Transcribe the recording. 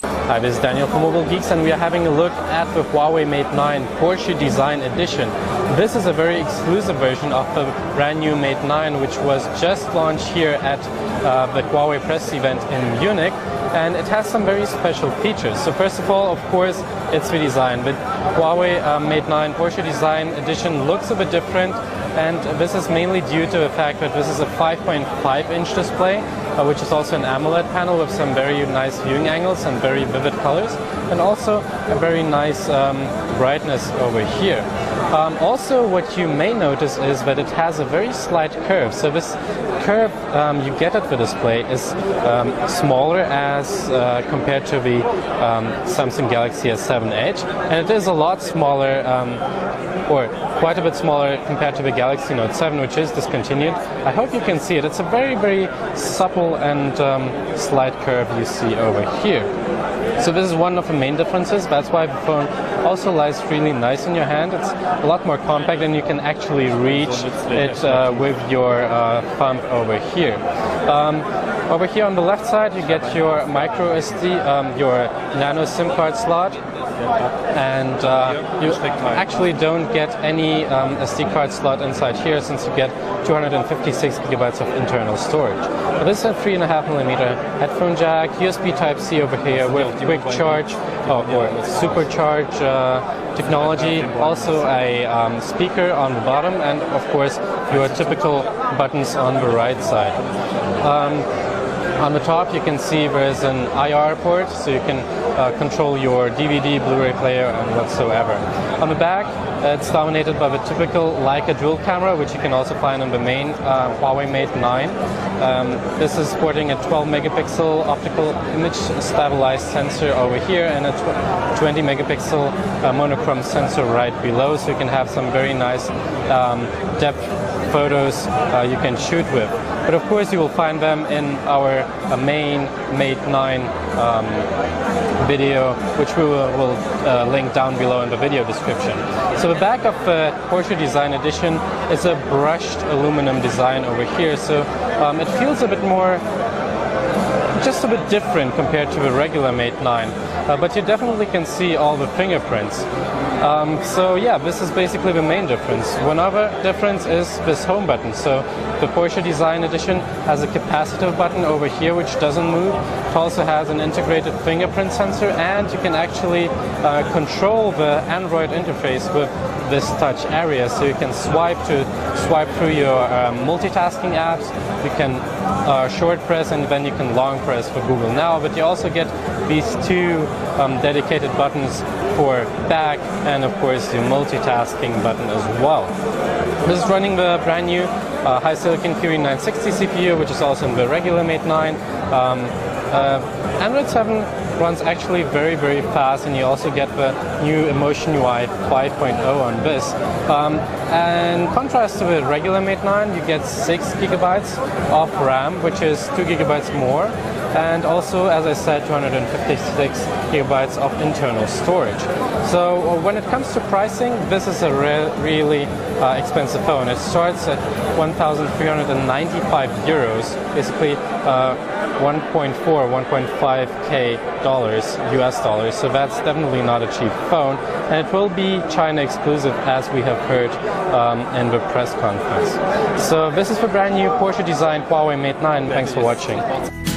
Hi, this is Daniel from Mobile Geeks and we are having a look at the Huawei Mate 9 Porsche Design Edition. This is a very exclusive version of the brand new Mate 9 which was just launched here at uh, the Huawei press event in Munich and it has some very special features. So first of all, of course, it's the design. The Huawei uh, Mate 9 Porsche Design Edition looks a bit different and this is mainly due to the fact that this is a 5.5 inch display uh, which is also an AMOLED panel with some very nice viewing angles and very vivid colors and also a very nice um, brightness over here. Um, also what you may notice is that it has a very slight curve. So this curve um, you get at the display is um, smaller as uh, compared to the um, Samsung Galaxy S7 Edge and it is a lot smaller um, or quite a bit smaller compared to the Galaxy Note 7 which is discontinued. I hope you can see it. It's a very very supple and um, slight curve you see over here. So this is one of the main differences. That's why the phone also lies really nice in your hand. It's a lot more compact and you can actually reach it uh, with your uh, thumb over here. Um, over here on the left side you get your micro SD, um, your nano SIM card slot and uh, you actually don't get any um, SD card slot inside here since you get 256 gigabytes of internal storage. But this is a 3.5 millimeter headphone jack, USB Type-C over here with quick charge oh, or supercharge uh, technology, also a um, speaker on the bottom and of course your typical buttons on the right side. Um, on the top you can see there's an IR port so you can uh, control your DVD, Blu-ray player and whatsoever. On the back it's dominated by the typical Leica dual camera which you can also find on the main uh, Huawei Mate 9. Um, this is sporting a 12 megapixel optical image stabilized sensor over here and a 20 megapixel uh, monochrome sensor right below so you can have some very nice um, depth photos uh, you can shoot with. But of course you will find them in our uh, main Mate 9 um, video, which we will, will uh, link down below in the video description. So the back of the Porsche Design Edition is a brushed aluminum design over here, so um, it feels a bit more just a bit different compared to the regular Mate 9, uh, but you definitely can see all the fingerprints. Um, so yeah, this is basically the main difference. One other difference is this home button. So the Porsche Design Edition has a capacitive button over here which doesn't move. It also has an integrated fingerprint sensor and you can actually uh, control the Android interface with this touch area. So you can swipe to swipe through your um, multitasking apps. You can uh, short press and then you can long press for Google Now. But you also get these two um, dedicated buttons for back and of course the multitasking button as well. This is running the brand new uh, silicon Kirin 960 CPU, which is also in the regular Mate 9. Um, uh, Android 7 runs actually very, very fast, and you also get the new Emotion UI 5.0 on this. Um, and contrast to the regular Mate 9, you get 6 gigabytes of RAM, which is 2 gigabytes more and also, as I said, 256 gigabytes of internal storage. So uh, when it comes to pricing, this is a re really uh, expensive phone. It starts at 1,395 euros, basically uh, 1.4, 1.5k dollars, US dollars. So that's definitely not a cheap phone, and it will be China exclusive, as we have heard um, in the press conference. So this is the brand new Porsche design Huawei Mate 9. Thanks for watching.